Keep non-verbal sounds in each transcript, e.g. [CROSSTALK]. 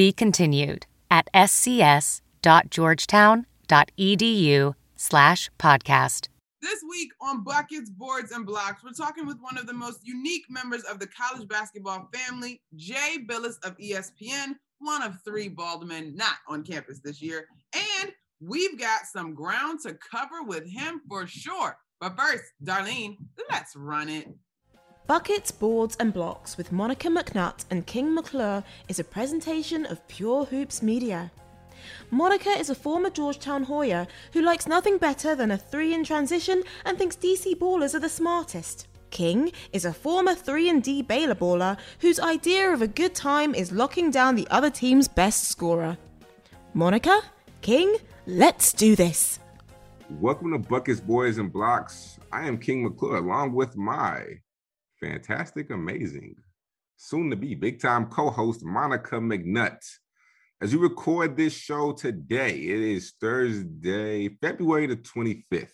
Be continued at scs.georgetown.edu slash podcast. This week on Buckets, Boards, and Blocks, we're talking with one of the most unique members of the college basketball family, Jay Bilas of ESPN, one of three bald men not on campus this year. And we've got some ground to cover with him for sure. But first, Darlene, let's run it. Buckets, Boards, and Blocks with Monica McNutt and King McClure is a presentation of Pure Hoops Media. Monica is a former Georgetown Hoya who likes nothing better than a three in transition and thinks DC ballers are the smartest. King is a former 3 and D Baylor baller whose idea of a good time is locking down the other team's best scorer. Monica, King, let's do this. Welcome to Buckets, Boards, and Blocks. I am King McClure along with my fantastic, amazing, soon to be big time co host, Monica McNutt. As you record this show today, it is Thursday, February the 25th.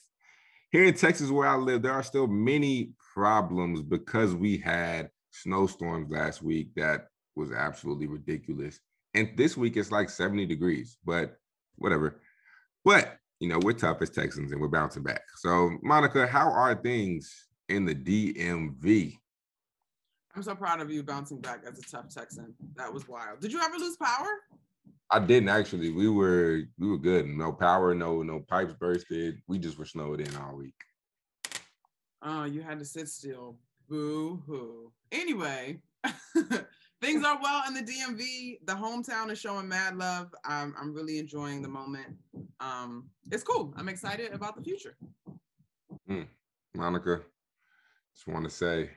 Here in Texas, where I live, there are still many problems because we had snowstorms last week that was absolutely ridiculous. And this week it's like 70 degrees, but whatever. But, you know, we're tough as Texans and we're bouncing back. So, Monica, how are things in the DMV. I'm so proud of you bouncing back as a tough Texan. That was wild. Did you ever lose power? I didn't actually. We were we were good. No power, no no pipes bursted. We just were snowed in all week. Oh, you had to sit still. Boo hoo. Anyway, [LAUGHS] things are well in the DMV. The hometown is showing mad love. I'm I'm really enjoying the moment. Um, it's cool. I'm excited about the future. Mm. Monica, just want to say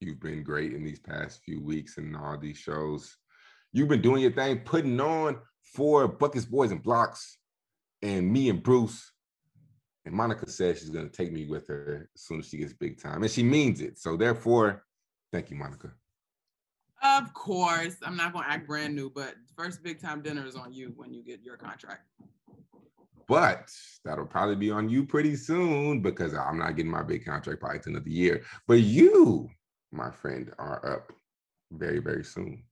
you've been great in these past few weeks and all these shows. You've been doing your thing, putting on for Buckets Boards and Blocks, and me and Bruce. And Monica says she's going to take me with her as soon as she gets big time, and she means it. So therefore, thank you, Monica. Of course, I'm not going to act brand new, but first big time dinner is on you when you get your contract but that'll probably be on you pretty soon because I'm not getting my big contract probably to another year. But you, my friend, are up very, very soon.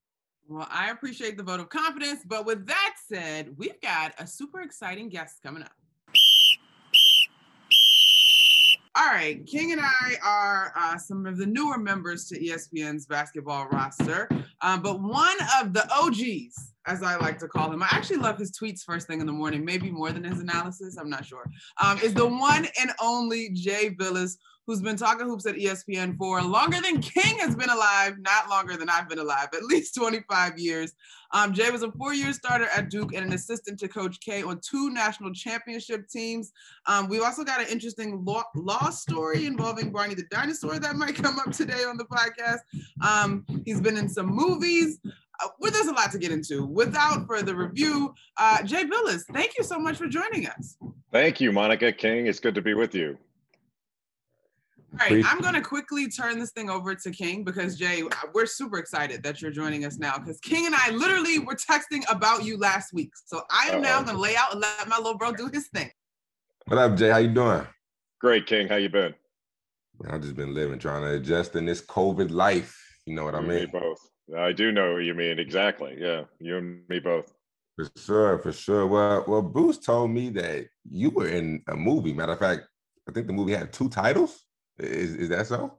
Well, I appreciate the vote of confidence. But with that said, we've got a super exciting guest coming up. All right, King and I are uh, some of the newer members to ESPN's basketball roster, um, but one of the OGs as I like to call him. I actually love his tweets first thing in the morning, maybe more than his analysis. I'm not sure. Um, is the one and only Jay Bilas, who's been talking hoops at ESPN for longer than King has been alive, not longer than I've been alive, at least 25 years. Um, Jay was a four-year starter at Duke and an assistant to Coach K on two national championship teams. Um, we've also got an interesting law, law, story involving Barney the dinosaur that might come up today on the podcast. Um, he's been in some movies uh, well, there's a lot to get into. Without further review, uh, Jay Bilas, thank you so much for joining us. Thank you, Monica King. It's good to be with you. All right, I'm going to quickly turn this thing over to King because Jay, uh, we're super excited that you're joining us now because King and I literally were texting about you last week. So I am Uh-oh. now going to lay out and let my little bro do his thing. What up, Jay? How you doing? Great, King. How you been? I've just been living, trying to adjust in this COVID life. You know what you I mean? Me both. I do know what you mean exactly. Yeah, you and me both. For sure, for sure. Well, well, Bruce told me that you were in a movie. Matter of fact, I think the movie had two titles. Is is that so?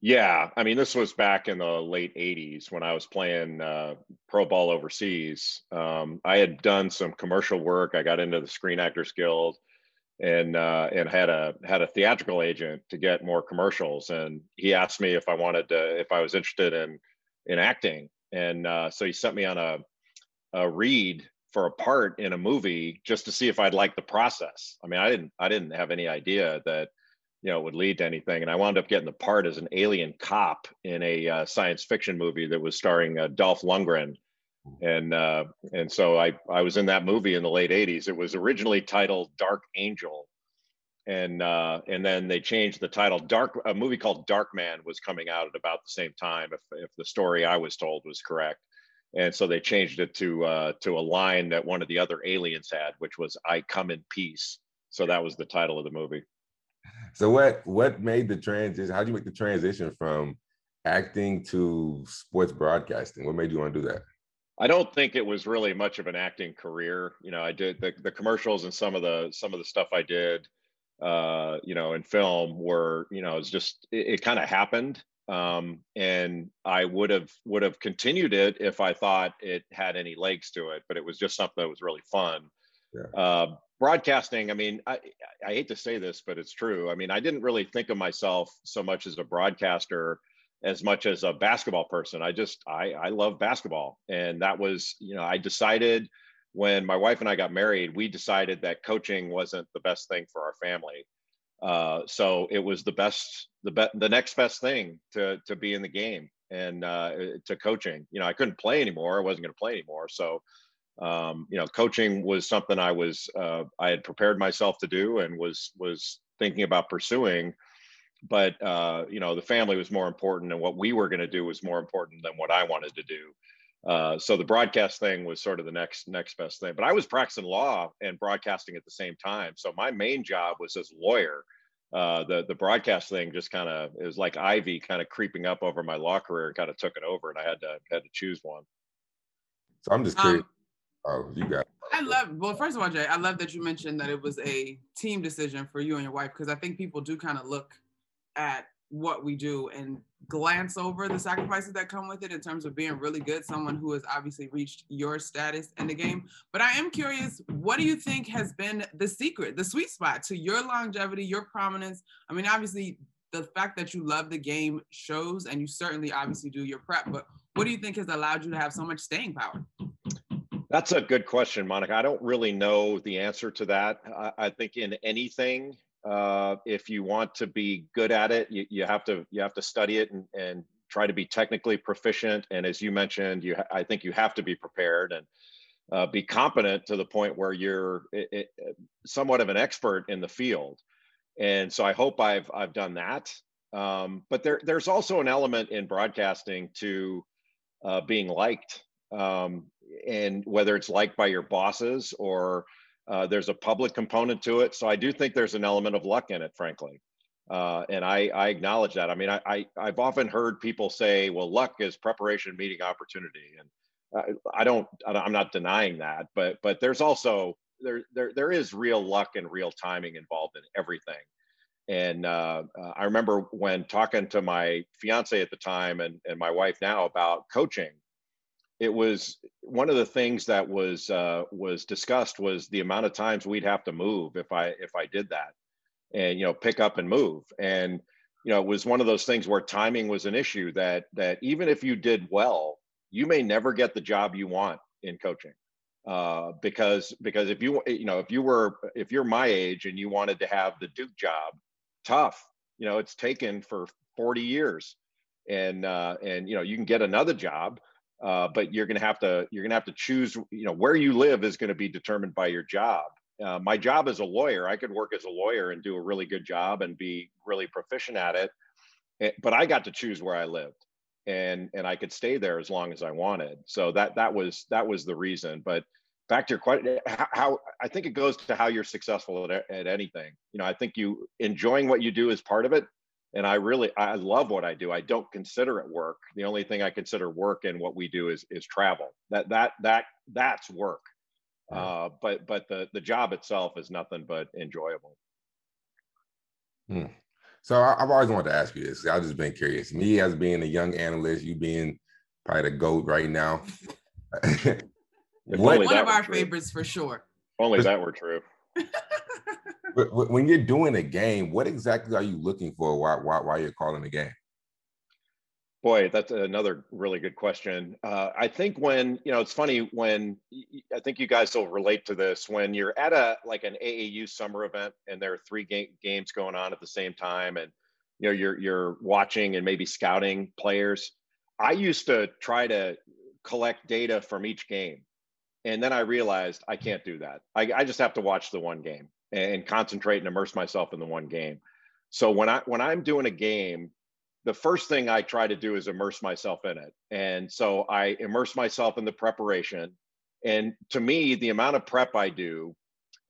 Yeah, I mean, this was back in the late '80s when I was playing uh, pro ball overseas. Um, I had done some commercial work. I got into the Screen Actors Guild, and uh, and had a had a theatrical agent to get more commercials. And he asked me if I wanted to, if I was interested in in acting, and uh, so he sent me on a, a read for a part in a movie just to see if I'd like the process. I mean, I didn't I didn't have any idea that you know it would lead to anything, and I wound up getting the part as an alien cop in a uh, science fiction movie that was starring uh, Dolph Lundgren. and uh, and so I I was in that movie in the late '80s. It was originally titled Dark Angel, and uh, and then they changed the title. Dark a movie called Darkman was coming out at about the same time, if if the story I was told was correct. And so they changed it to uh, to a line that one of the other aliens had, which was "I come in peace." So that was the title of the movie. So what what made the transition? How did you make the transition from acting to sports broadcasting? What made you want to do that? I don't think it was really much of an acting career. You know, I did the, the commercials and some of the some of the stuff I did, uh, you know, in film were, you know, it's just it, it kind of happened. Um, and I would have would have continued it if I thought it had any legs to it, but it was just something that was really fun. Yeah. Uh, broadcasting, I mean, I, I hate to say this, but it's true. I mean, I didn't really think of myself so much as a broadcaster as much as a basketball person. I just I I love basketball, and that was you know I decided when my wife and I got married, we decided that coaching wasn't the best thing for our family. Uh, so it was the best the be- the next best thing to to be in the game and uh, to coaching. You know I couldn't play anymore. I wasn't going to play anymore. So um, you know coaching was something I was uh, I had prepared myself to do and was was thinking about pursuing. But uh, you know the family was more important and what we were going to do was more important than what i wanted to do. Uh, so the broadcast thing was sort of the next next best thing. But i was practicing law and broadcasting at the same time. So my main job was as a lawyer. Uh, the the broadcast thing just kind of it was like ivy kind of creeping up over my law career and kind of took it over and i had to had to choose one. So i'm just um, curious um, oh you got I love well, first of all, Jay, I love that you mentioned that it was a team decision for you and your wife because I think people do kind of look at what we do and glance over the sacrifices that come with it in terms of being really good, someone who has obviously reached your status in the game. But I am curious, what do you think has been the secret, the sweet spot to your longevity, your prominence? I mean, obviously, the fact that you love the game shows, and you certainly obviously do your prep, but what do you think has allowed you to have so much staying power? That's a good question, Monica. I don't really know the answer to that. I, I think in anything, uh, if you want to be good at it, you, you have to you have to study it and, and try to be technically proficient. And as you mentioned, you I think you have to be prepared and uh, be competent to the point where you're it, it, somewhat of an expert in the field. And so I hope I've I've done that. Um, but there there's also an element in broadcasting to uh, being liked, um, and whether it's liked by your bosses or uh, there's a public component to it. So I do think there's an element of luck in it, frankly. Uh, and I, I, acknowledge that. I mean, I, I, have often heard people say, well, luck is preparation meeting opportunity. And I, I don't, I'm not denying that, but, but there's also, there, there, there is real luck and real timing involved in everything. And uh, uh, I remember when talking to my fiance at the time and, and my wife now about coaching, it was one of the things that was uh, was discussed was the amount of times we'd have to move if I if I did that, and you know pick up and move, and you know it was one of those things where timing was an issue that that even if you did well, you may never get the job you want in coaching, uh, because because if you you know if you were if you're my age and you wanted to have the Duke job, tough, you know it's taken for 40 years, and uh, and you know you can get another job uh, but you're going to have to you're going to have to choose you know where you live is going to be determined by your job. Uh, my job as a lawyer i could work as a lawyer and do a really good job and be really proficient at it eh, but i got to choose where i lived and and i could stay there as long as i wanted. So that that was that was the reason. But back to your question how, how i think it goes to how you're successful at, at anything. You know i think you enjoying what you do is part of it and I really I love what I do. I don't consider it work. The only thing I consider work in what we do is is travel. That that that that's work. Uh, but but the the job itself is nothing but enjoyable. Hmm. So I, have always wanted to ask you this. I've just been curious. Me as being a young analyst, you being probably the goat right now. [LAUGHS] what, one of our true. favorites for sure. if Only that were true. [LAUGHS] when you're doing a game, what exactly are you looking for while, while, while you're calling a game? Boy, that's another really good question. Uh, I think when you know, it's funny when I think you guys will relate to this. When you're at a like an AAU summer event and there are three ga- games going on at the same time, and you know you're you're watching and maybe scouting players. I used to try to collect data from each game. And then I realized I can't do that. I, I just have to watch the one game and concentrate and immerse myself in the one game. So when I when I'm doing a game, the first thing I try to do is immerse myself in it. And so I immerse myself in the preparation. And to me, the amount of prep I do,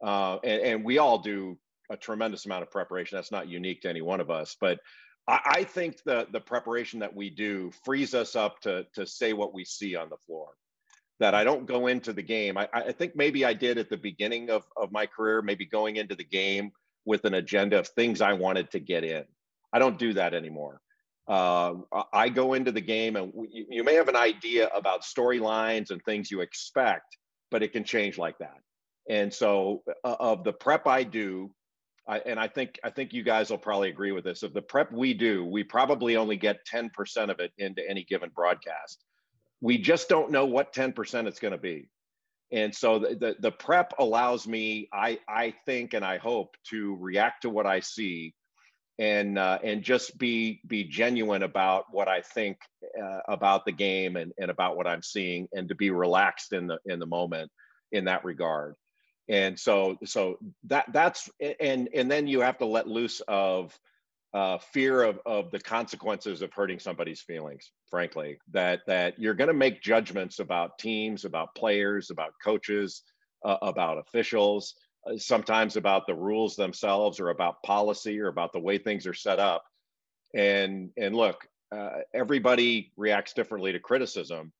uh, and, and, we all do a tremendous amount of preparation. That's not unique to any one of us, but I, I think the the preparation that we do frees us up to to say what we see on the floor. That I don't go into the game. I, I think maybe I did at the beginning of, of my career, maybe going into the game with an agenda of things I wanted to get in. I don't do that anymore. Uh, I go into the game and we, you may have an idea about storylines and things you expect, but it can change like that. And so, uh, of the prep I do, I, and I think I think you guys will probably agree with this. Of the prep we do, we probably only get 10% of it into any given broadcast. We just don't know what 10% it's going to be. And so the, the, the prep allows me, I I think and I hope to react to what I see and uh, and just be be genuine about what I think uh, about the game and, and about what I'm seeing and to be relaxed in the in the moment in that regard and so so that that's and and then you have to let loose of uh, fear of of the consequences of hurting somebody's feelings frankly that that you're going to make judgments about teams about players about coaches uh, about officials uh, sometimes about the rules themselves or about policy or about the way things are set up. And and look uh, everybody reacts differently to criticism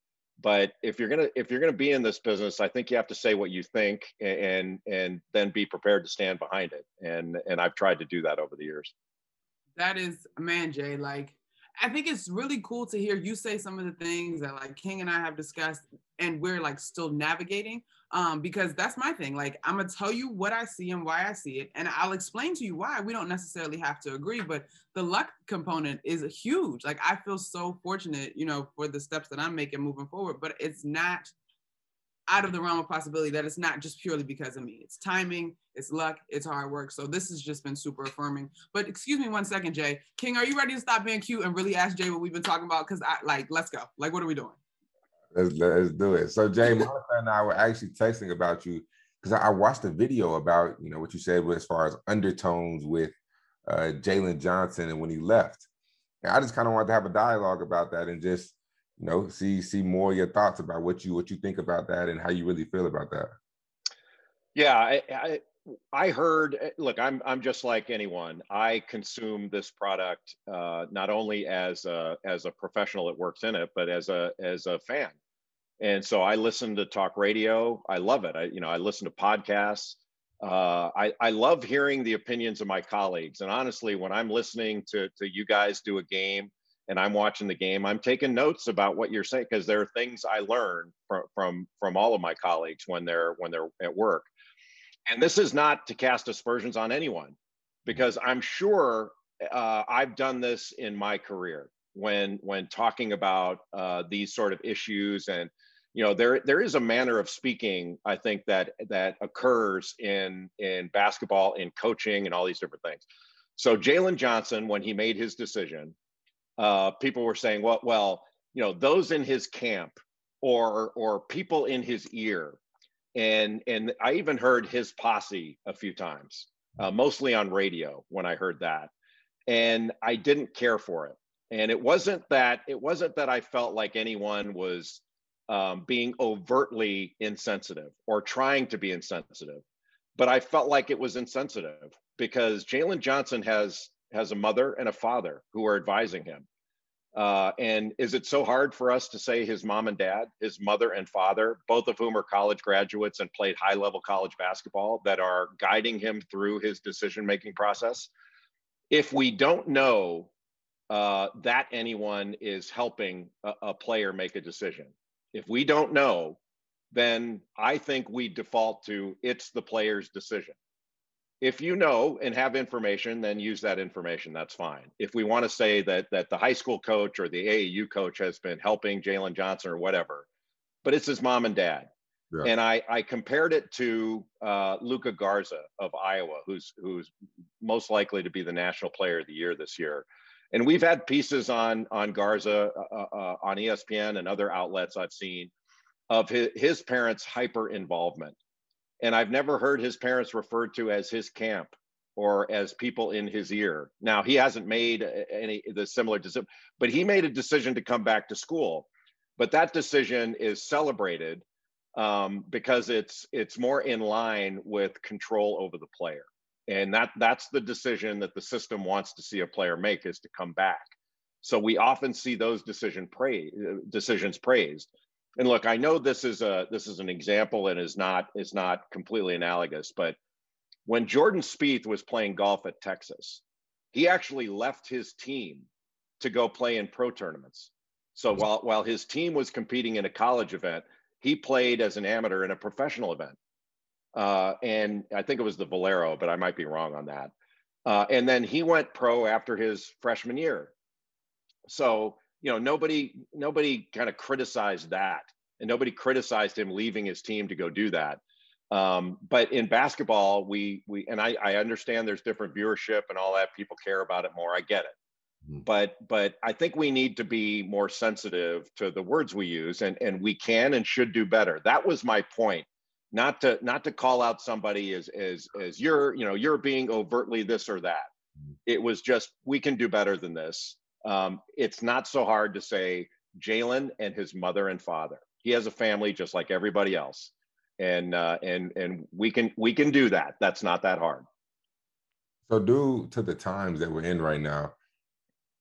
but if you're gonna if you're gonna be in this business i think you have to say what you think and and then be prepared to stand behind it. And and i've tried to do that over the years that is man jay like i think it's really cool to hear you say some of the things that like king and i have discussed and we're like still navigating um, because that's my thing. Like, I'm gonna tell you what I see and why I see it, and I'll explain to you why. We don't necessarily have to agree, but the luck component is huge. Like, I feel so fortunate, you know, for the steps that I'm making moving forward, but it's not out of the realm of possibility that it's not just purely because of me. It's timing, it's luck, it's hard work. So this has just been super affirming. But excuse me one second, Jay. King, are you ready to stop being cute and really ask Jay what we've been talking about? Because I like, let's go. Like, what are we doing? Let's, let's do it. So Jay, [LAUGHS] Monica and I were actually texting about you because I watched a video about you know what you said as far as undertones with uh, Jalen Johnson and when he left. And I just kind of wanted to have a dialogue about that and just you know see see more your thoughts about what you what you think about that and how you really feel about that. Yeah, I, I I heard. Eh, look, I'm I'm just like anyone. I consume this product uh, not only as a as a professional that works in it, but as a as a fan. And so I listen to talk radio. I love it. I you know I listen to podcasts. Uh, I I love hearing the opinions of my colleagues. And honestly, when I'm listening to to you guys do a game and I'm watching the game, I'm taking notes about what you're saying because there are things I learn from from from all of my colleagues when they're when they're at work. And this is not to cast aspersions on anyone because i'm sure uh, i've done this in my career when when talking about uh, these sort of issues and you know there there is a manner of speaking i think that that occurs in in basketball in coaching and all these different things. So jalen johnson when he made his decision uh, people were saying well well you know those in his camp or or people in his ear and and I even heard his posse a few times, uh, mostly on radio when I heard that, and I didn't care for it. And it wasn't that it wasn't that I felt like anyone was um, being overtly insensitive or trying to be insensitive, but I felt like it was insensitive because Jalen Johnson has has a mother and a father who are advising him. Uh, and is it so hard for us to say his mom and dad, his mother and father, both of whom are college graduates and played high level college basketball, that are guiding him through his decision making process? If we don't know uh, that anyone is helping a, a player make a decision, if we don't know, then I think we default to it's the player's decision if you know and have information, then use that information. That's fine. If we want to say that that the high school coach or the AAU coach has been helping Jalen Johnson or whatever, but it's his mom and dad. Yeah. And I, I compared it to uh, Luka Garza of Iowa, who's who's most likely to be the national player of the year this year. And we've had pieces on on Garza uh, uh, uh on ESPN and other outlets I've seen of his, his parents' hyper involvement. And I've never heard his parents referred to as his camp or as people in his ear. Now he hasn't made any the similar decision, but he made a decision to come back to school. But that decision is celebrated um, because it's it's more in line with control over the player, and that that's the decision that the system wants to see a player make is to come back. So we often see those decision praise, decisions praised. And look, I know this is a this is an example and is not is not completely analogous, but when Jordan Spieth was playing golf at Texas, he actually left his team to go play in pro tournaments. So while while his team was competing in a college event, he played as an amateur in a professional event. Uh, and I think it was the Valero, but I might be wrong on that. Uh, and then he went pro after his freshman year. So you know nobody nobody kind of criticized that, and nobody criticized him leaving his team to go do that. Um, but in basketball, we we and I, I understand there's different viewership and all that. People care about it more. I get it. Mm-hmm. But but I think we need to be more sensitive to the words we use, and and we can and should do better. That was my point. Not to not to call out somebody as as as you're you know you're being overtly this or that. Mm-hmm. It was just we can do better than this. Um, it's not so hard to say Jalen and his mother and father. He has a family just like everybody else and uh, and and we can we can do that. That's not that hard. So, due to the times that we're in right now,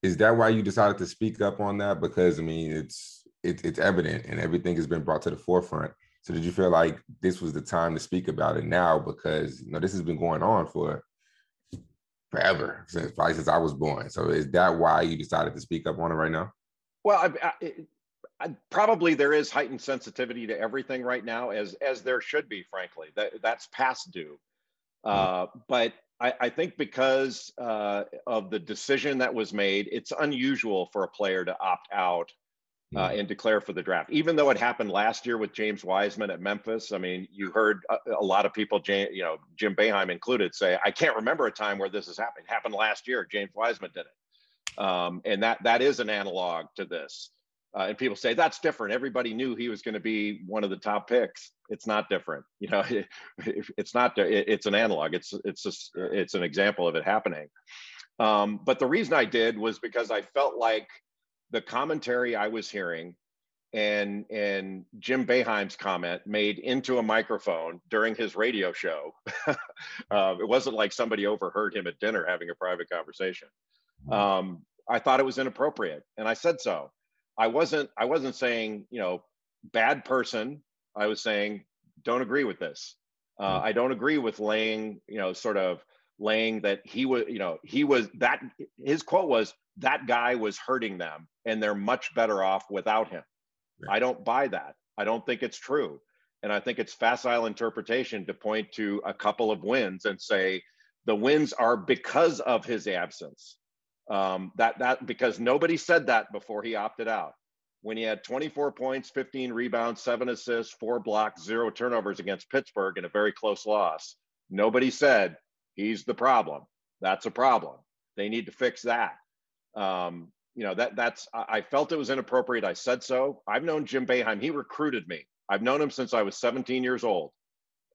is that why you decided to speak up on that? Because I mean, it's it, it's evident, and everything has been brought to the forefront. So, did you feel like this was the time to speak about it now? Because you know this has been going on for forever since probably since I was born. So, is that why you decided to speak up on it right now? Well, I, I, probably there is heightened sensitivity to everything right now, as as there should be. Frankly, that that's past due. Hmm. Uh, but I, I, think because uh, of the decision that was made, it's unusual for a player to opt out uh, hmm. and declare for the draft. Even though it happened last year with James Wiseman at Memphis, I mean, you heard a, a lot of people, you know, Jim Boeheim included, say, "I can't remember a time where this has happened. It happened last year. James Wiseman did it." Um, and that that is an analog to this. Uh, and people say that's different. Everybody knew he was going to be one of the top picks. It's not different. You know, [LAUGHS] it, it's not. It, it's an analog. It's it's just it's an example of it happening. Um, but the reason I did was because I felt like the commentary I was hearing and and Jim Boeheim's comment made into a microphone during his radio show. [LAUGHS] uh, it wasn't like somebody overheard him at dinner having a private conversation. Mm-hmm. Um, I thought it was inappropriate, and I said so. I wasn't I wasn't saying you know bad person. I was saying don't agree with this. Uh, mm. I don't agree with laying you know sort of laying that he was you know he was that his quote was that guy was hurting them and they're much better off without him. Right. I don't buy that. I don't think it's true. And I think it's facile interpretation to point to a couple of wins and say the wins are because of his absence. Um, that that because nobody said that before he opted out. When he had 24 points, 15 rebounds, seven assists, four blocks, zero turnovers against Pittsburgh in a very close loss, nobody said he's the problem. That's a problem. They need to fix that. Um, you know that that's I felt it was inappropriate. I said so. I've known Jim Boeheim. He recruited me. I've known him since I was 17 years old,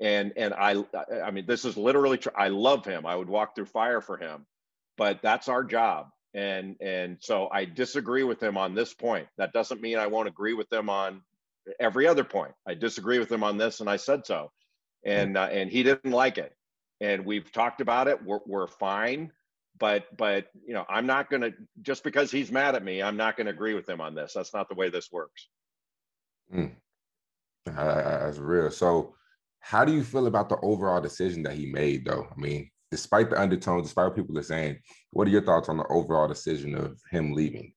and and I I mean this is literally true. I love him. I would walk through fire for him but that's our job and and so i disagree with him on this point that doesn't mean i won't agree with them on every other point i disagree with him on this and i said so and uh, and he didn't like it and we've talked about it we're, we're fine but but you know i'm not going to just because he's mad at me i'm not going to agree with him on this that's not the way this works mm. that's real so how do you feel about the overall decision that he made though i mean despite the undertones, despite what people are saying, what are your thoughts on the overall decision of him leaving?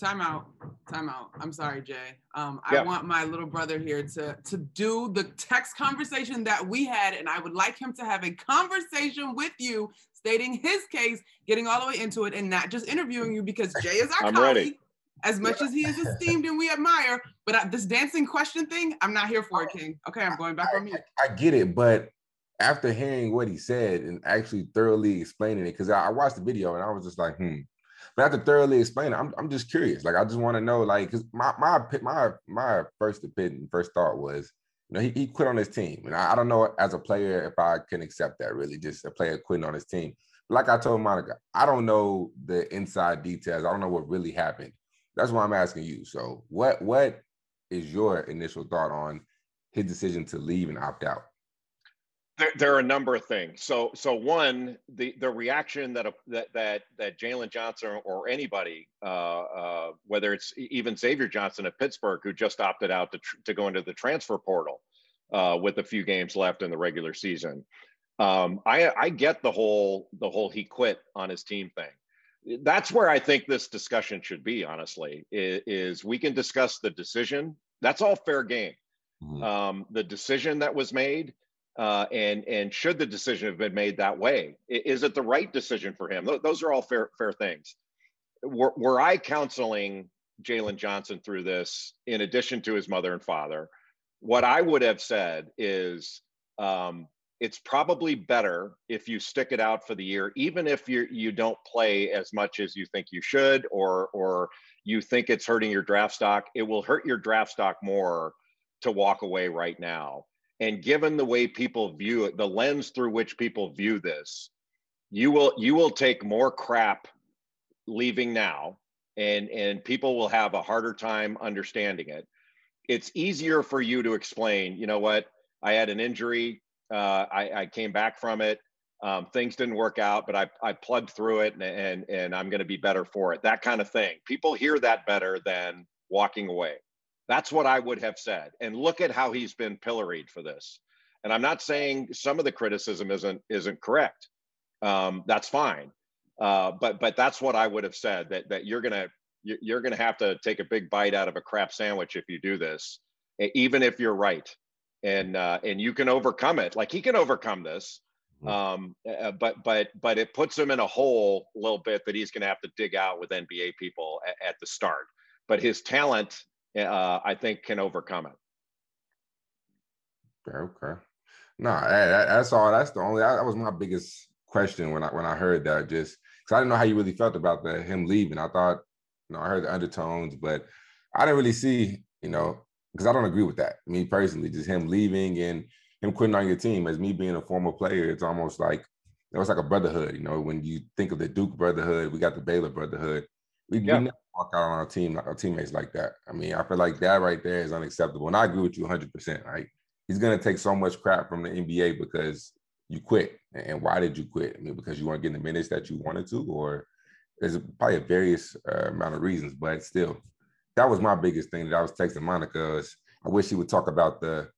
Time out. Time out. I'm sorry, Jay. Um, I want my little brother here to to do the text conversation that we had, and I would like him to have a conversation with you, stating his case, getting all the way into it, and not just interviewing you because Jay is our [LAUGHS] I'm colleague. Ready. As much as he is esteemed and we admire, but I, this dancing question thing, I'm not here for it, King. Okay, I'm going back on mute. I get it, but after hearing what he said and actually thoroughly explaining it, because I, I, watched the video and I was just like, hmm. but after thoroughly explaining, I'm I'm just curious. Like I just want to know, like, because my my my my first opinion, first thought was, know, he, he quit on his team, and I, I don't know as a player if I can accept that. Really, just a player quitting on his team. Like I told Monica, I don't know the inside details. I don't know what really happened. That's why I'm asking you. So, what what is your initial thought on his decision to leave and opt out? There, there, are a number of things. So, so one, the the reaction that a, that that that Jalen Johnson or anybody, uh, uh, whether it's even Xavier Johnson at Pittsburgh, who just opted out to tr- to go into the transfer portal uh, with a few games left in the regular season. Um, I I get the whole the whole he quit on his team thing. That's where I think this discussion should be. Honestly, is, is we can discuss the decision. That's all fair game. Mm-hmm. Um, the decision that was made uh, and and should the decision have been made that way? Is it the right decision for him? Those are all fair fair things. Were, were I counseling Jalen Johnson through this, in addition to his mother and father, what I would have said is um, it's probably better if you stick it out for the year, even if you you don't play as much as you think you should, or or you think it's hurting your draft stock. It will hurt your draft stock more to walk away right now and given the way people view it the lens through which people view this you will you will take more crap leaving now and and people will have a harder time understanding it. It's easier for you to explain you know what? I had an injury. Uh, I, I came back from it. Um, things didn't work out but i, I plugged through it and, and and i'm going to be better for it. That kind of thing. People hear that better than walking away that's what I would have said. And look at how he's been pilloried for this. And I'm not saying some of the criticism isn't isn't correct. Um, that's fine. Uh, but but that's what I would have said that that you're gonna you're gonna have to take a big bite out of a crap sandwich if you do this, even if you're right, and uh, and you can overcome it. Like he can overcome this, mm-hmm. um, uh, but but but it puts him in a hole a little bit that he's gonna have to dig out with NBA people at, at the start. But his talent uh, I think can overcome it. Okay. No, that's all. That's the only. That was my biggest question when I when I heard that. Just because I didn't know how you really felt about the him leaving. I thought, you know, I heard the undertones, but I didn't really see, you know, because I don't agree with that. Me personally, just him leaving and him quitting on your team. As me being a former player, it's almost like it was like a brotherhood. You know, when you think of the Duke brotherhood, we got the Baylor brotherhood. We, yeah. we never walk out on our team, our teammates like that. I mean, I feel like that right there is unacceptable. And I agree with you 100%. Right? He's going to take so much crap from the NBA because you quit. And why did you quit? I mean, because you weren't getting the minutes that you wanted to, or there's probably a various uh, amount of reasons, but still, that was my biggest thing that I was texting Monica. Is I wish he would talk about the,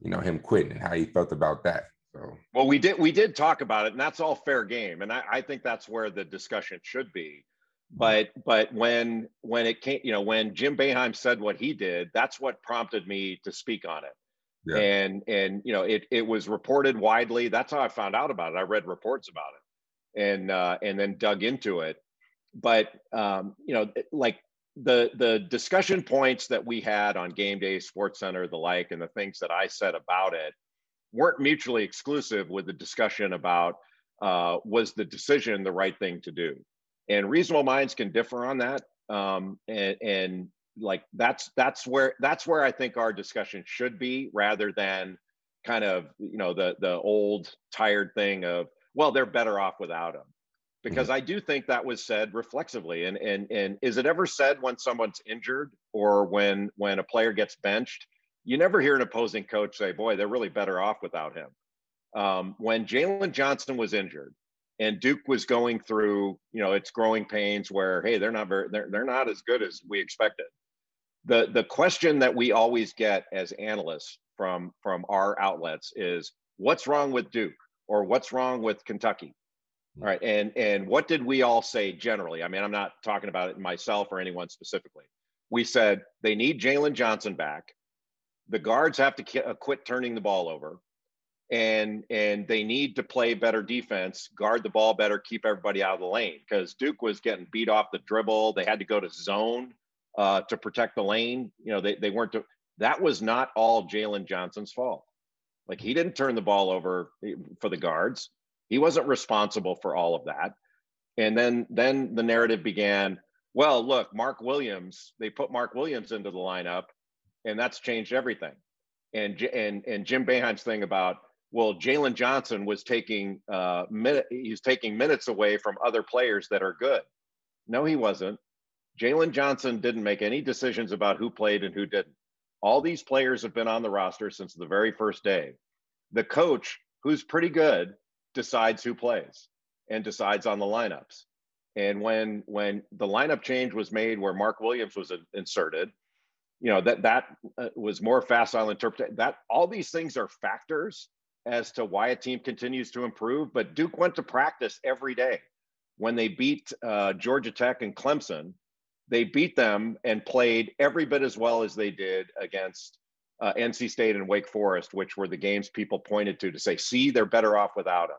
you know, him quitting and how he felt about that. So. Well, we did we did talk about it, and that's all fair game, and I, I think that's where the discussion should be but but when when it came you know when jim Boeheim said what he did that's what prompted me to speak on it. Yeah. and and you know it it was reported widely. That's how i found out about it. I read reports about it and uh and then dug into it. But um you know like the the discussion points that we had on game day sports center the like and the things that i said about it weren't mutually exclusive with the discussion about uh, was the decision the right thing to do and reasonable minds can differ on that. Um, and, and like that's that's where that's where i think our discussion should be rather than kind of you know the the old tired thing of well they're better off without him because mm-hmm. i do think that was said reflexively and and and is it ever said when someone's injured or when when a player gets benched you never hear an opposing coach say boy they're really better off without him. Um, when jalen johnson was injured and Duke was going through, you know, its growing pains where, hey, they're not very, they're, they're not as good as we expected. The the question that we always get as analysts from from our outlets is, what's wrong with Duke or what's wrong with Kentucky? All right, and and what did we all say generally? I mean, I'm not talking about it myself or anyone specifically. We said they need Jalen Johnson back. The guards have to uh, quit turning the ball over and and they need to play better defense, guard the ball better, keep everybody out of the lane because Duke was getting beat off the dribble. They had to go to zone uh, to protect the lane. You know, they they weren't. To, that was not all Jalen Johnson's fault. Like he didn't turn the ball over for the guards. He wasn't responsible for all of that. And then then the narrative began. Well, look, Mark Williams. They put Mark Williams into the lineup, and that's changed everything. And and and Jim Boeheim's thing about well, Jalen Johnson was taking uh, he's taking minutes away from other players that are good. No, he wasn't. Jalen Johnson didn't make any decisions about who played and who didn't. All these players have been on the roster since the very first day. The coach, who's pretty good, decides who plays and decides on the lineups. And when when the lineup change was made, where Mark Williams was inserted, you know that that uh, was more facile interpretation. That all these things are factors as to why a team continues to improve. But Duke went to practice every day. When they beat uh, Georgia Tech and Clemson, they beat them and played every bit as well as they did against uh, NC State and Wake Forest, which were the games people pointed to to say, see, they're better off without him.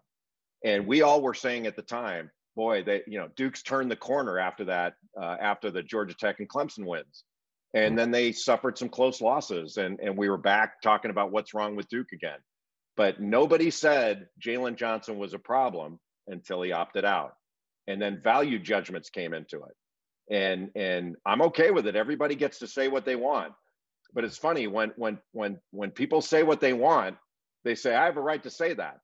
And we all were saying at the time, boy, they, you know, Duke's turned the corner after that, uh, after the Georgia Tech and Clemson wins. And then they suffered some close losses, and, and we were back talking about what's wrong with Duke again. But nobody said Jalen Johnson was a problem until he opted out. And then value judgments came into it. And and I'm okay with it. Everybody gets to say what they want. But it's funny when when when when people say what they want, they say, I have a right to say that.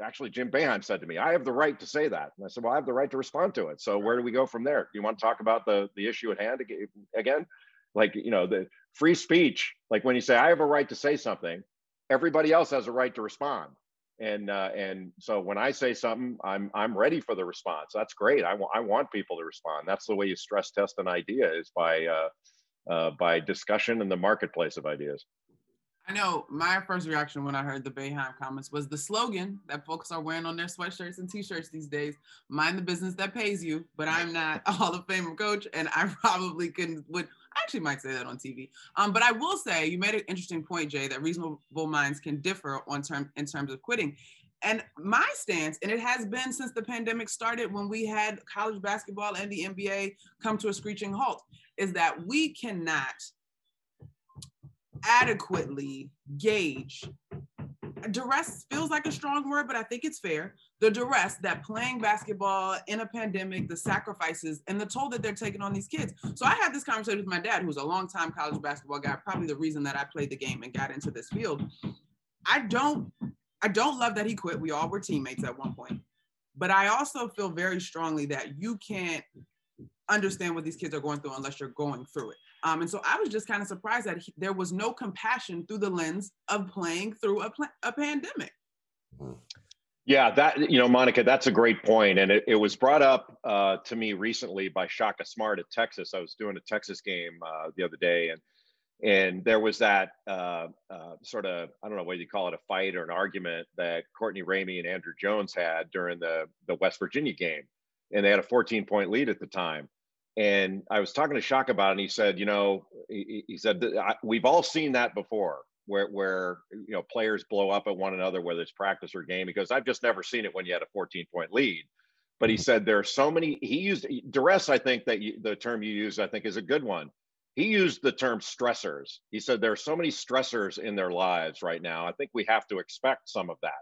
Actually, Jim Boeheim said to me, I have the right to say that. And I said, Well, I have the right to respond to it. So where do we go from there? Do you want to talk about the the issue at hand again? Like, you know, the free speech, like when you say, I have a right to say something, everybody else has a right to respond and uh, and so when I say something, I'm I'm ready for the response. That's great. I want I want people to respond. That's the way you stress test an idea is by uh, uh, by discussion in the marketplace of ideas. I know my first reaction when I heard the Boeheim comments was the slogan that folks are wearing on their sweatshirts and t-shirts these days, mind the business that pays you, but I'm not a Hall of Fame coach and I [LAUGHS] probably couldn't would I actually might say that on TV. Um, but I will say you made an interesting point, Jay, that reasonable minds can differ on term in terms of quitting. And my stance, and it has been since the pandemic started when we had college basketball and the NBA come to a screeching halt, is that we cannot adequately gauge duress feels like a strong word, but I think it's fair. The duress that playing basketball in a pandemic, the sacrifices, and the toll that they're taking on these kids. So I had this conversation with my dad, who's a longtime college basketball guy, probably the reason that I played the game and got into this field. I don't, I don't love that he quit. We all were teammates at one point, but I also feel very strongly that you can't understand what these kids are going through unless you're going through it. Um, and so I was just kind of surprised that he, there was no compassion through the lens of playing through a, pl- a pandemic. Yeah, that you know, Monica, that's a great point, and it, it was brought up uh, to me recently by Shaka Smart at Texas. I was doing a Texas game uh, the other day, and and there was that uh, uh sort of I don't know whether you call it, a fight or an argument that Courtney Ramey and Andrew Jones had during the the West Virginia game, and they had a 14 point lead at the time, and I was talking to Shaka about it, and he said, you know, he, he said, we've all seen that before where, where, you know, players blow up at one another, whether it's practice or game. Because I've just never seen it when you had a 14 point lead. But he mm-hmm. said there are so many, he used duress, I think that you, the term you use, I think is a good one. He used the term stressors. He said there are so many stressors in their lives right now. I think we have to expect some of that.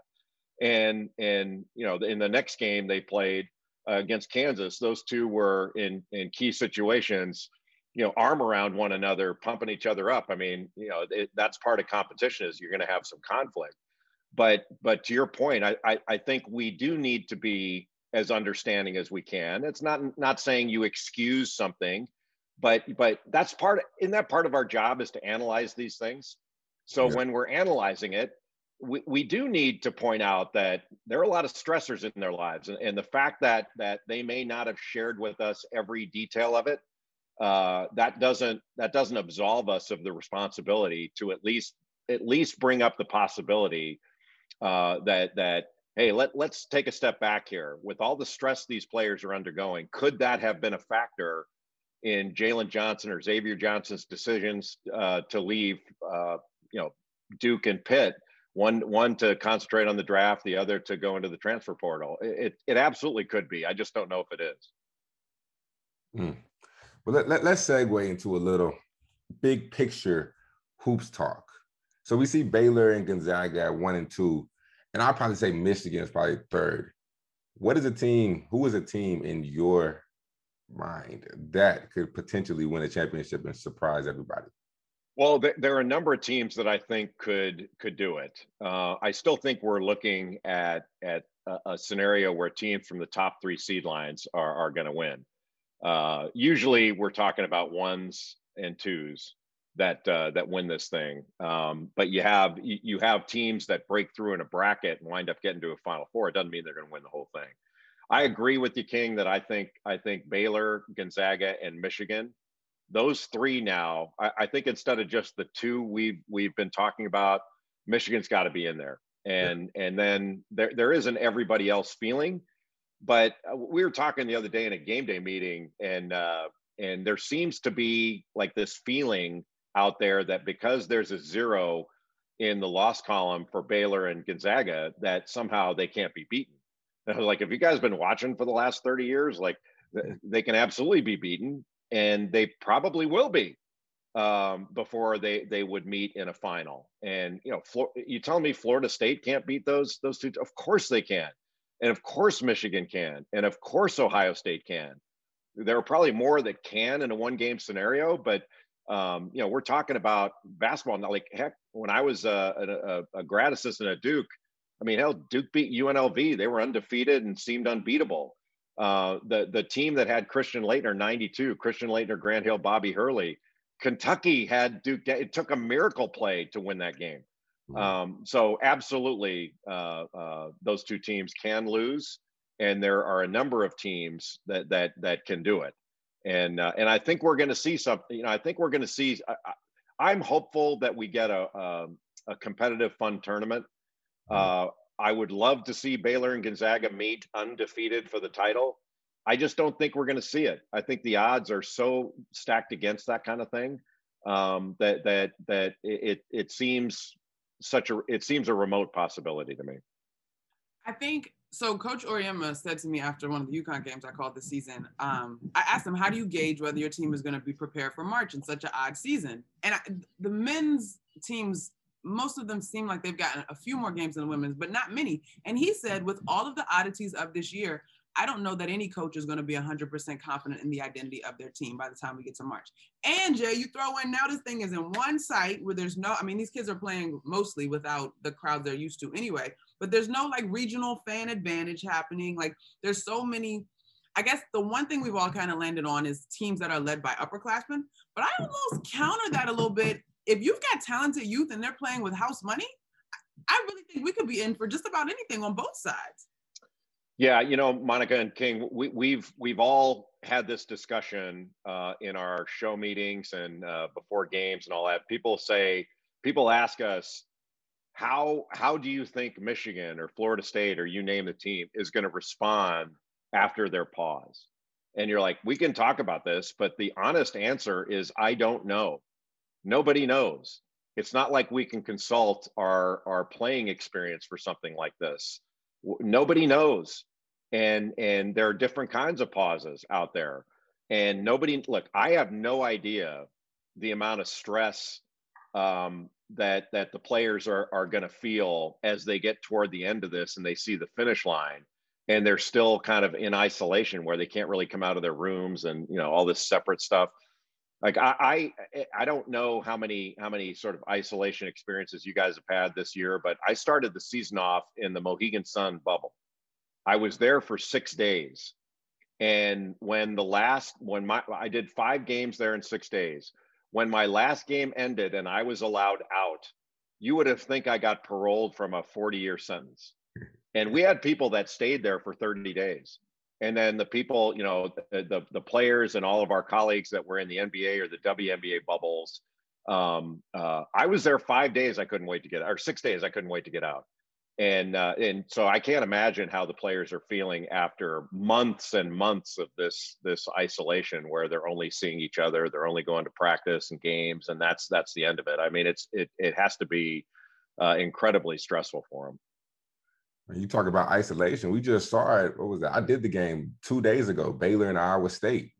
And, and, you know, in the next game they played, uh, against Kansas, those two were in in key situations, you know, arm around one another, pumping each other up. I mean, you know, it, that's part of competition is you're going to have some conflict. But but to your point, I, I I think we do need to be as understanding as we can. It's not not saying you excuse something, but but that's part of, in that part of our job is to analyze these things. So yeah. when we're analyzing it, we, we do need to point out that there are a lot of stressors in their lives and, and the fact that that they may not have shared with us every detail of it uh, that doesn't that doesn't absolve us of the responsibility to at least at least bring up the possibility uh, that that hey let, let's take a step back here. With all the stress these players are undergoing could that have been a factor in jalen johnson or xavier johnson's decisions uh, to leave uh, you know duke and pitt one one to concentrate on the draft, the other to go into the transfer portal. It it absolutely could be. I just don't know if it is. Hmm. Well, let, let, let's segue into a little big picture hoops talk. So we see Baylor and Gonzaga at one and two, and I'll probably say Michigan is probably third. what is a team? Who is a team in your mind that could potentially win a championship and surprise everybody? Well, th- there are a number of teams that I think could could do it. Uh, I still think we're looking at at a, a, scenario where teams from the top three seed lines are are going to win. Uh, usually, we're talking about ones and twos that uh, that win this thing. Um, but you have you have teams that break through in a bracket and wind up getting to a Final Four. It doesn't mean they're going to win the whole thing. I agree with you, King, that I think I think Baylor, Gonzaga, and Michigan, those three now. I, I think instead of just the two we've we've been talking about, Michigan's got to be in there, and yeah. and then there there isn't everybody else feeling. But uh, we were talking the other day in a game day meeting, and uh, and there seems to be like this feeling out there that because there's a zero in the loss column for Baylor and Gonzaga, that somehow they can't be beaten. [LAUGHS] like, if you guys been watching for the last 30 years, like they can absolutely be beaten and they probably will be um, before they they would meet in a final. And you know, you tell me Florida State can't beat those those two? Of course they can, and of course Michigan can, and of course Ohio State can. There are probably more that can in a one game scenario, but um, you know, we're talking about basketball now. Like heck, when I was a, a, a, grad assistant at Duke, I mean, hell, Duke beat UNLV. They were undefeated and seemed unbeatable. Uh, the the team that had Christian Laettner 92, Christian Laettner, Grant Hill, Bobby Hurley. Kentucky had Duke. It took a miracle play to win that game. Mm-hmm. Um, so absolutely, uh, uh, those two teams can lose, and there are a number of teams that that that can do it and uh, and I think we're going to see something. You know, I think we're going to see. I, am hopeful that we get a a, um, a competitive, fun tournament. Mm-hmm. Uh, I would love to see Baylor and Gonzaga meet undefeated for the title. I just don't think we're going to see it. I think the odds are so stacked against that kind of thing um, that that that it it seems such a it seems a remote possibility to me. I think so coach Auriemma said to me after one of the UConn games I called this season, um, I asked him, how do you gauge whether your team is going to be prepared for March in such an odd season? And I, the men's teams, most of them seem like they've gotten a few more games than the women's, but not many. And he said, with all of the oddities of this year, I don't know that any coach is going to be 100% confident in the identity of their team by the time we get to March. And Jay, you throw in now this thing is in one site where there's no, I mean, these kids are playing mostly without the crowd they're used to anyway, but there's no like regional fan advantage happening. Like there's so many. I guess the one thing we've all kind of landed on is teams that are led by upperclassmen, but I almost counter that a little bit. If you've got talented youth and they're playing with house money, I really think we could be in for just about anything on both sides. Yeah, you know, Monica and King, we, have we've, we've all had this discussion uh, in our show meetings and uh, before games and all that. People say, people ask us, how how do you think Michigan or Florida State or you name the team is going to respond after their pause? And you're like, we can talk about this, but the honest answer is I don't know. Nobody knows. It's not like we can consult our our playing experience for something like this. Nobody knows. And and there are different kinds of pauses out there. And nobody look i have no idea the amount of stress um, that that the players are are going to feel as they get toward the end of this and they see the finish line and they're still kind of in isolation where they can't really come out of their rooms and you know all this separate stuff like I, I eh, i don't know how many how many sort of isolation experiences you guys have had this year but i started the season off in the mohegan sun bubble. I was there for six days. And when the last when my i did five games there in six days. When my last game ended and i was allowed out you would have think i got paroled from a 40 year sentence. And we had people that stayed there for 30 days and then the people, you know, the, the, the players and all of our colleagues that were in the NBA or the WNBA bubbles. Um, uh, I was there five days. I couldn't wait to get, or six days. I couldn't wait to get out. And uh, and so I can't imagine how the players are feeling after months and months of this this isolation, where they're only seeing each other, they're only going to practice and games, and that's that's the end of it. I mean, it's it it has to be uh, incredibly stressful for them. You talk about isolation, we just saw it. What was that? I did the game two days ago, Baylor and Iowa State.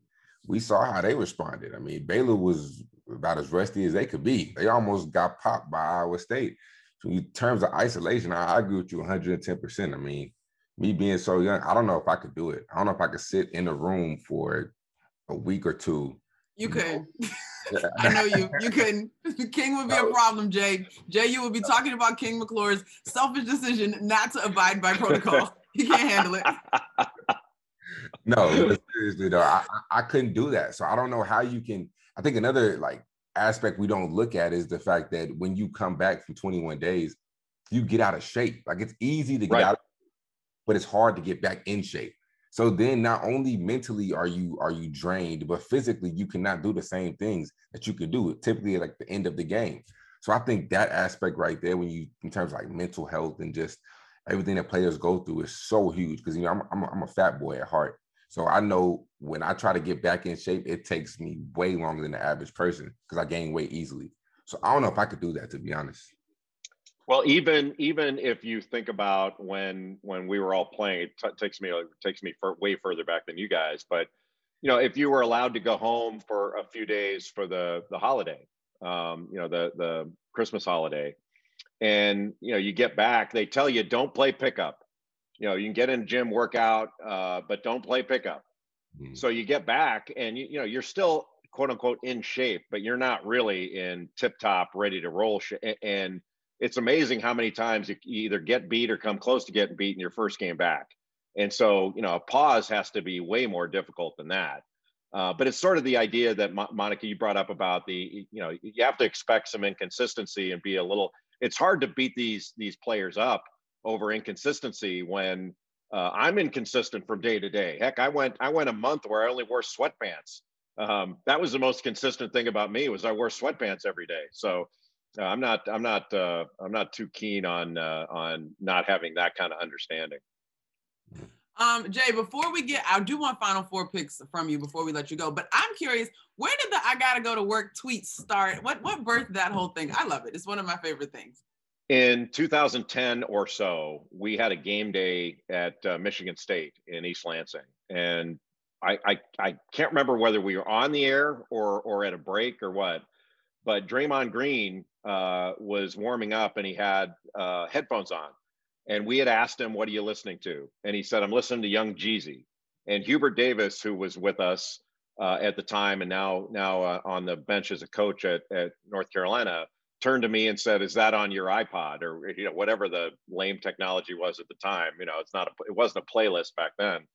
We saw how they responded. I mean, Baylor was about as rusty as they could be. They almost got popped by Iowa State. So in terms of isolation, I, I agree with you 110%. I mean, me being so young, I don't know if I could do it. I don't know if I could sit in a room for a week or two. You could. [LAUGHS] I know you. You couldn't. The [LAUGHS] king would be a problem, Jay. Jay, you would be talking about King McClure's selfish decision not to abide by protocol. [LAUGHS] he can't handle it. No, seriously though, I, I couldn't do that. So I don't know how you can. I think another like aspect we don't look at is the fact that when you come back from 21 days, you get out of shape. Like it's easy to get right. out, but it's hard to get back in shape. So then not only mentally are you are you drained, but physically you cannot do the same things that you can do typically at like the end of the game. So I think that aspect right there, when you in terms of like mental health and just everything that players go through is so huge because you know I'm I'm I'm a fat boy at heart. So I know when I try to get back in shape, it takes me way longer than the average person because I gain weight easily. So I don't know if I could do that to be honest. Well, even even if you think about when when we were all playing, it t- takes me it takes me for, way further back than you guys. But you know, if you were allowed to go home for a few days for the the holiday, um, you know, the the Christmas holiday, and you know, you get back, they tell you don't play pickup. You know, you can get in gym workout, uh, but don't play pickup. Mm-hmm. So you get back, and you you know, you're still quote unquote in shape, but you're not really in tip top, ready to roll. Sh- and it's amazing how many times you either get beat or come close to getting beat in your first game back. And so, you know, a pause has to be way more difficult than that. Uh, but it's sort of the idea that Mo- Monica you brought up about the, you know, you have to expect some inconsistency and be a little. It's hard to beat these these players up over inconsistency when uh, I'm inconsistent from day to day. Heck, I went I went a month where I only wore sweatpants. Um, that was the most consistent thing about me was I wore sweatpants every day. So I'm not. I'm not. Uh, I'm not too keen on uh, on not having that kind of understanding. Um, Jay, before we get, I do want final four picks from you before we let you go. But I'm curious, where did the "I gotta go to work" tweets start? What what birthed that whole thing? I love it. It's one of my favorite things. In 2010 or so, we had a game day at uh, Michigan State in East Lansing, and I, I I can't remember whether we were on the air or or at a break or what, but Draymond Green uh, was warming up and he had uh, headphones on. And we had asked him, What are you listening to? And he said, I'm listening to Young Jeezy. And Hubert Davis, who was with us uh, at the time and now now uh, on the bench as a coach at, at North Carolina, turned to me and said, "Is that on your iPod or you know whatever the lame technology was at the time? You know, it's not a, it wasn't a playlist back then."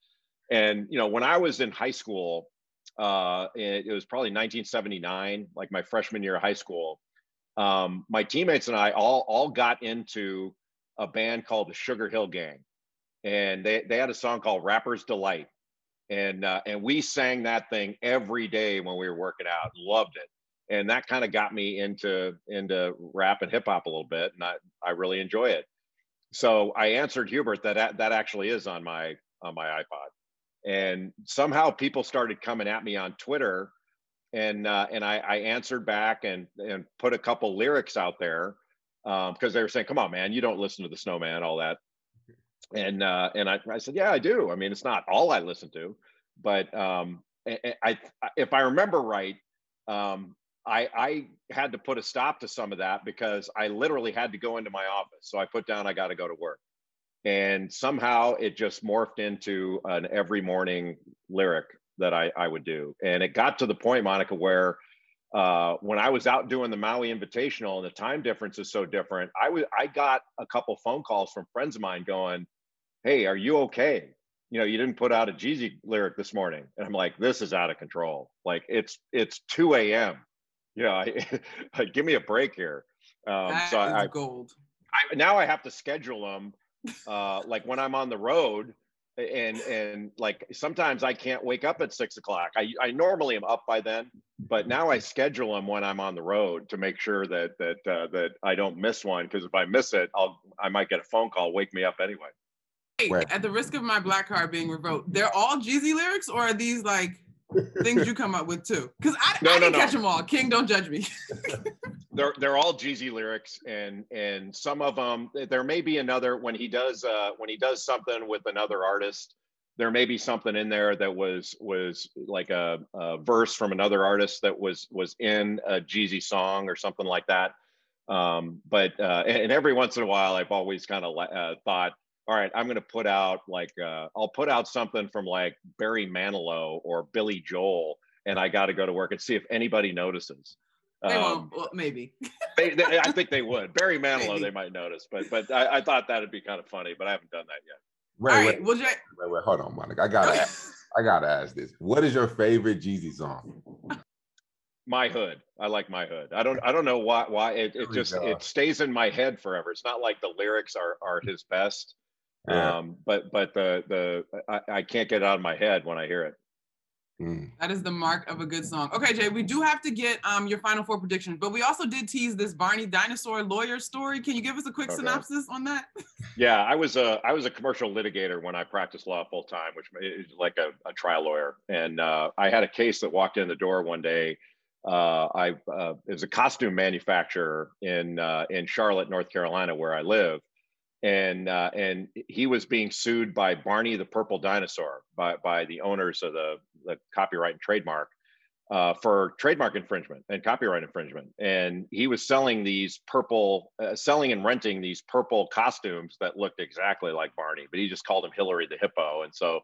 And you know, when I was in high school, uh, it, it was probably 1979, like my freshman year of high school um, my teammates and I all all got into a band called the Sugar Hill Gang, and they they had a song called Rapper's Delight, and uh, and we sang that thing every day when we were working out. Loved it, and that kind of got me into into rap and hip hop a little bit, and I I really enjoy it. So I answered Hubert that that actually is on my on my iPod, and somehow people started coming at me on Twitter and uh, and I, I, answered back and and put a couple lyrics out there because um, they were saying, "Come on, man, you don't listen to the Snowman, all that." And uh, and I, I said, "Yeah, I do. I mean, it's not all I listen to, but um, I, I if I remember right, um, I I had to put a stop to some of that because I literally had to go into my office. So I put down, I got to go to work." And somehow it just morphed into an every morning lyric that I, I would do. And it got to the point, Monica, where uh, when I was out doing the Maui Invitational and the time difference is so different, I was I got a couple phone calls from friends of mine going, "Hey, are you okay? You know, you didn't put out a Jeezy lyric this morning." And I'm like, "This is out of control. Like it's it's 2 a.m. You know, I, [LAUGHS] give me a break here." Um, that so I, gold. I, now I have to schedule them. Uh, like when I'm on the road, and and like sometimes I can't wake up at six o'clock. I I normally am up by then, but now I schedule them when I'm on the road to make sure that that uh, that I don't miss one because if I miss it, I'll I might get a phone call wake me up anyway. Hey, at the risk of my black card being revoked, they're all Jeezy lyrics, or are these like things you [LAUGHS] come up with too? Because I, no, I didn't no, catch them all. King, don't judge me. [LAUGHS] they're they're all Jeezy lyrics, and and some of them there may be another when he does uh, when he does something with another artist. There may be something in there that was was like a, a verse from another artist that was was in a Jeezy song or something like that. Um, but uh, and, every once in a while, I've always kind of uh, thought, all right, I'm going to put out like uh, I'll put out something from like Barry Manilow or Billy Joel, and I got to go to work and see if anybody notices. They Um, won't. Well, maybe. [LAUGHS] they, they, I think they would. Barry Manilow, Maybe. they might notice, but but I, I thought that'd be kind of funny, but I haven't done that yet. Wait, All wait, right. Well, Jay. wait, wait, hold on, Monica. I gotta, ask, I gotta ask this. What is your favorite Jeezy song? My hood, I like my hood. I don't I don't know why why it, it just it stays in my head forever. It's not like the lyrics are are his best, Yeah. um, but but the the I, I can't get it out of my head when I hear it. Mm. That is the mark of a good song. Okay, Jay, we do have to get um your final four predictions, but we also did tease this Barney dinosaur lawyer story. Can you give us a quick Okay. synopsis on that? [LAUGHS] Yeah, I was a I was a commercial litigator when I practiced law full time, which is like a, a trial lawyer. And uh, I had a case that walked in the door one day. Uh, I uh, it was a costume manufacturer in uh, in Charlotte, North Carolina, where I live, and uh, and he was being sued by Barney the Purple Dinosaur by by the owners of the the copyright and trademark uh, for trademark infringement and copyright infringement. And he was selling these purple, uh, selling and renting these purple costumes that looked exactly like Barney, but he just called him Hillary the Hippo. And so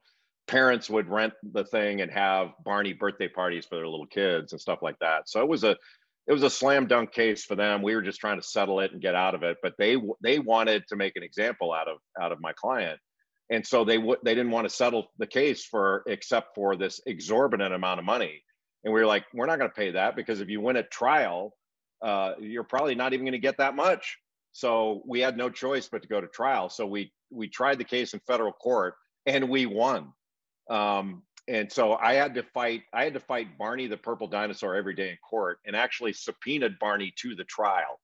parents would rent the thing and have Barney birthday parties for their little kids and stuff like that. So it was a, it was a slam dunk case for them. We were just trying to settle it and get out of it, but they they wanted to make an example out of out of my client, and so they would they didn't want to settle the case for except for this exorbitant amount of money. And we were like, we're not going to pay that because if you win at trial, uh, you're probably not even going to get that much. So we had no choice but to go to trial. So we we tried the case in federal court and we won. Um, and so I had to fight. I had to fight Barney the purple dinosaur every day in court, and actually subpoenaed Barney to the trial.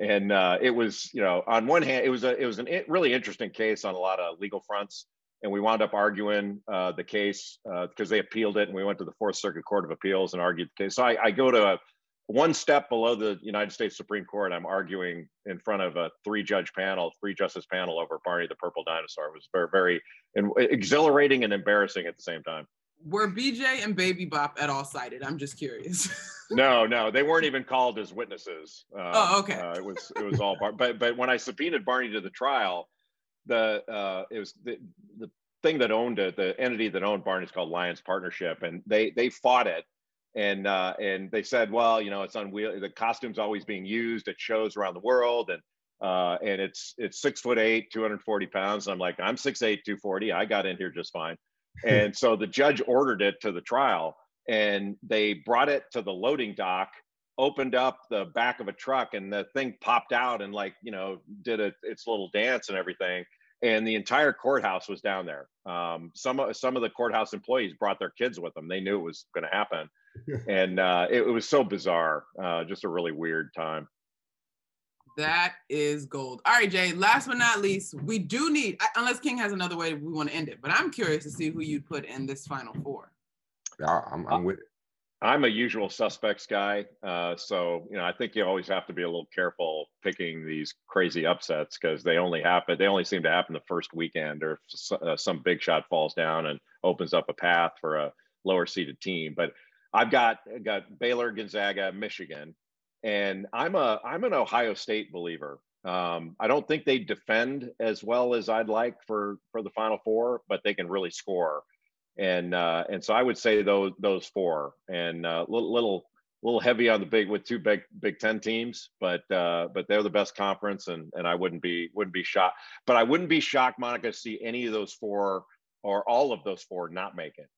And uh, it was, you know, on one hand, it was a it was a i- really interesting case on a lot of legal fronts. And we wound up arguing uh, the case because they appealed it, and we went to the Fourth Circuit Court of Appeals and argued the case. So I, I go to a, one step below the United States Supreme Court. I'm arguing in front of a three-judge panel, three-justice panel over Barney the Purple Dinosaur. It was very, very and exhilarating and embarrassing at the same time. Were BJ and Baby Bop at all cited? I'm just curious. [LAUGHS] No, no, they weren't even called as witnesses. Um, Oh, okay. Uh, it was it was all Bar- but but when I subpoenaed Barney to the trial, the uh, it was the the thing that owned it, the entity that owned Barney's called Lyons Partnership, and they they fought it. And uh, and they said, well, you know, it's unwieldy. The costume's always being used at shows around the world, and uh, and it's it's six foot eight, 240 pounds. And I'm like, I'm six eight, 240. I got in here just fine. [LAUGHS] And so the judge ordered it to the trial, and they brought it to the loading dock, opened up the back of a truck, and the thing popped out and like you know did a, its little dance and everything. And the entire courthouse was down there. Um, some some of the courthouse employees brought their kids with them. They knew it was going to happen, [LAUGHS] and uh, it, it was so bizarre. Uh, just a really weird time. that is gold. All right, Jay. Last but not least, we do need, unless King has another way we want to end it, but I'm curious to see who you'd put in this final four. Yeah, I'm, I'm with it. I'm a usual suspects guy, uh, so you know I think you always have to be a little careful picking these crazy upsets because they only happen. They only seem to happen the first weekend, or if s- uh, some big shot falls down and opens up a path for a lower seeded team. But I've got got Baylor, Gonzaga, Michigan, and I'm a I'm an Ohio State believer. Um, I don't think they defend as well as I'd like for for the Final Four, but they can really score and uh, and so I would say those those four, and uh, little little little heavy on the big with two big Big Ten teams, but uh, but they're the best conference, and and I wouldn't be wouldn't be shocked, but I wouldn't be shocked, Monica, to see any of those four or all of those four not make it,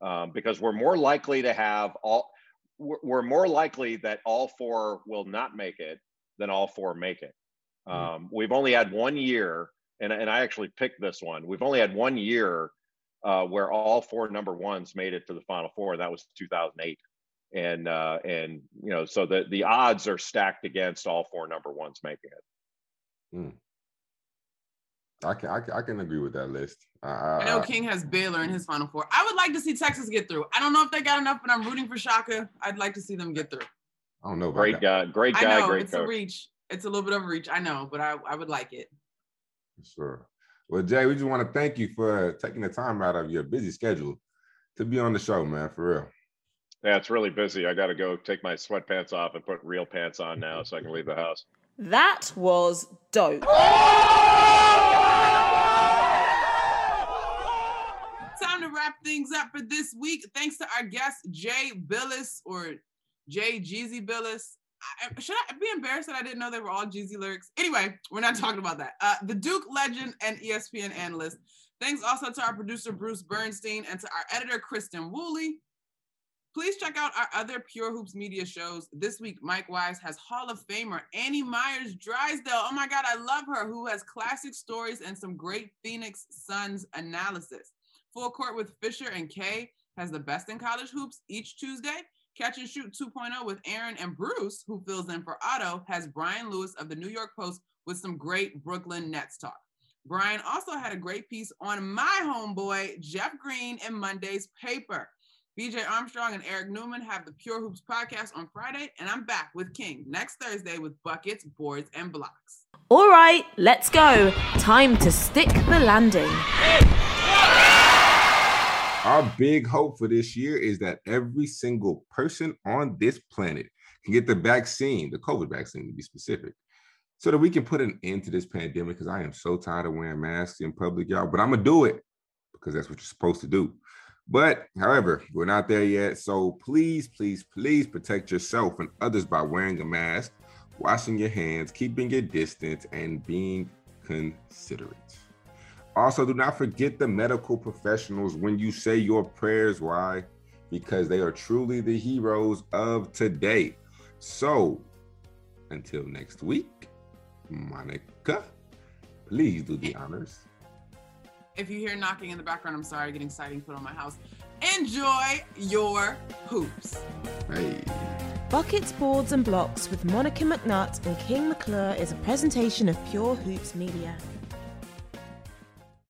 um, because we're more likely to have all we're more likely that all four will not make it than all four make it. Um, we've only had one year, and and I actually picked this one. We've only had one year uh, where all four number ones made it to the final four. And That was 2008. And, uh, and, you know, so the, the odds are stacked against all four number ones making it. I can, I can I can agree with that list. I, I I, know King has Baylor in his final four. I would like to see Texas get through. I don't know if they got enough, but I'm rooting for Shaka. I'd like to see them get through. I don't know. Great guy, great I guy, know great it's a reach. It's a little bit of a reach. I know, but I, I would like it. Sure. Well, Jay, we just want to thank you for taking the time out of your busy schedule to be on the show, man. For real. Yeah, it's really busy. I got to go take my sweatpants off and put real pants on now so I can leave the house. That was dope. Time to wrap things up for this week. Thanks to our guest, Jay Bilas or Jay Jeezy Bilas. I, should I be embarrassed that I didn't know they were all Jeezy lyrics? Anyway, we're not talking about that. Uh, the Duke legend and ESPN analyst. Thanks also to our producer, Bruce Bernstein, and to our editor, Kristen Woolley. Please check out our other Pure Hoops media shows. This week, Mike Wise has Hall of Famer Annie Meyers Drysdale. Oh my God, I love her, who has classic stories and some great Phoenix Suns analysis. Full Court with Fisher and Kay has the best in college hoops each Tuesday. Catch and Shoot 2.0 with Aaron and Bruce, who fills in for Otto, has Brian Lewis of the New York Post with some great Brooklyn Nets talk. Brian also had a great piece on my homeboy, Jeff Green, in Monday's paper. BJ Armstrong and Eric Newman have the Pure Hoops podcast on Friday, and I'm back with King next Thursday with buckets, boards, and blocks. All right, let's go. Time to stick the landing. Our big hope for this year is that every single person on this planet can get the vaccine, the COVID vaccine to be specific, so that we can put an end to this pandemic. Because I am so tired of wearing masks in public, y'all. But I'm gonna do it because that's what you're supposed to do. But however, we're not there yet. So please, please, please protect yourself and others by wearing a mask, washing your hands, keeping your distance, and being considerate. Also, do not forget the medical professionals when you say your prayers. Why? Because they are truly the heroes of today. So, until next week, Monica, please do the honors. If you hear knocking in the background, I'm sorry, getting siding put on my house. Enjoy your hoops. Hey. Buckets, Boards and Blocks with Monica McNutt and King McClure is a presentation of Pure Hoops Media.